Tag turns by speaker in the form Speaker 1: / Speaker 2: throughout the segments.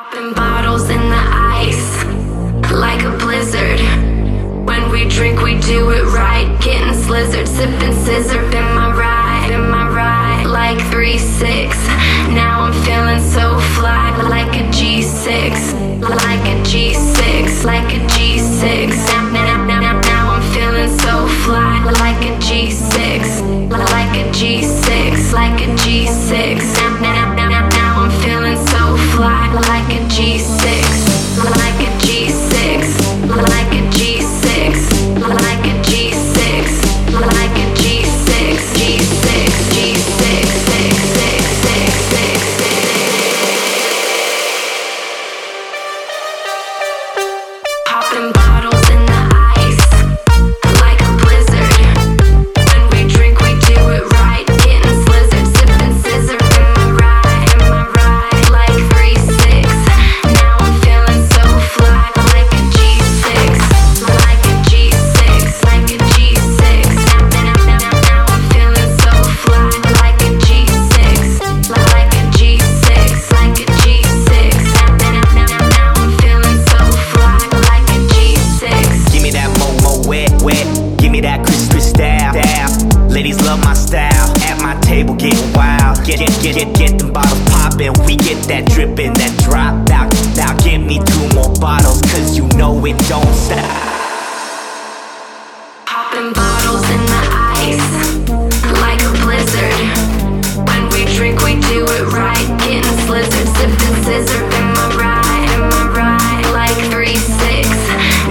Speaker 1: Popping bottles in the ice, like a blizzard. When we drink, we do it right. Getting slizzard, sipping scissor. Been my ride,
Speaker 2: table getting wild. Get get get get get them bottles poppin'. We get that drippin', that drop out. Now give me two more bottles, cause you know it don't stop.
Speaker 1: Popping bottles in the ice, like a blizzard. When we drink, we do it right. Getting slizzard, sipping scissor. In my ride, in my ride, like three six.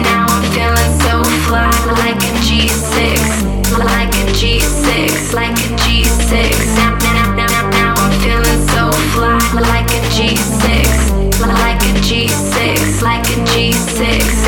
Speaker 1: Now I'm feeling so fly, like a G6, like G6, like a G6. Now, I'm feeling so fly, like a G6, like a G6, like a G6.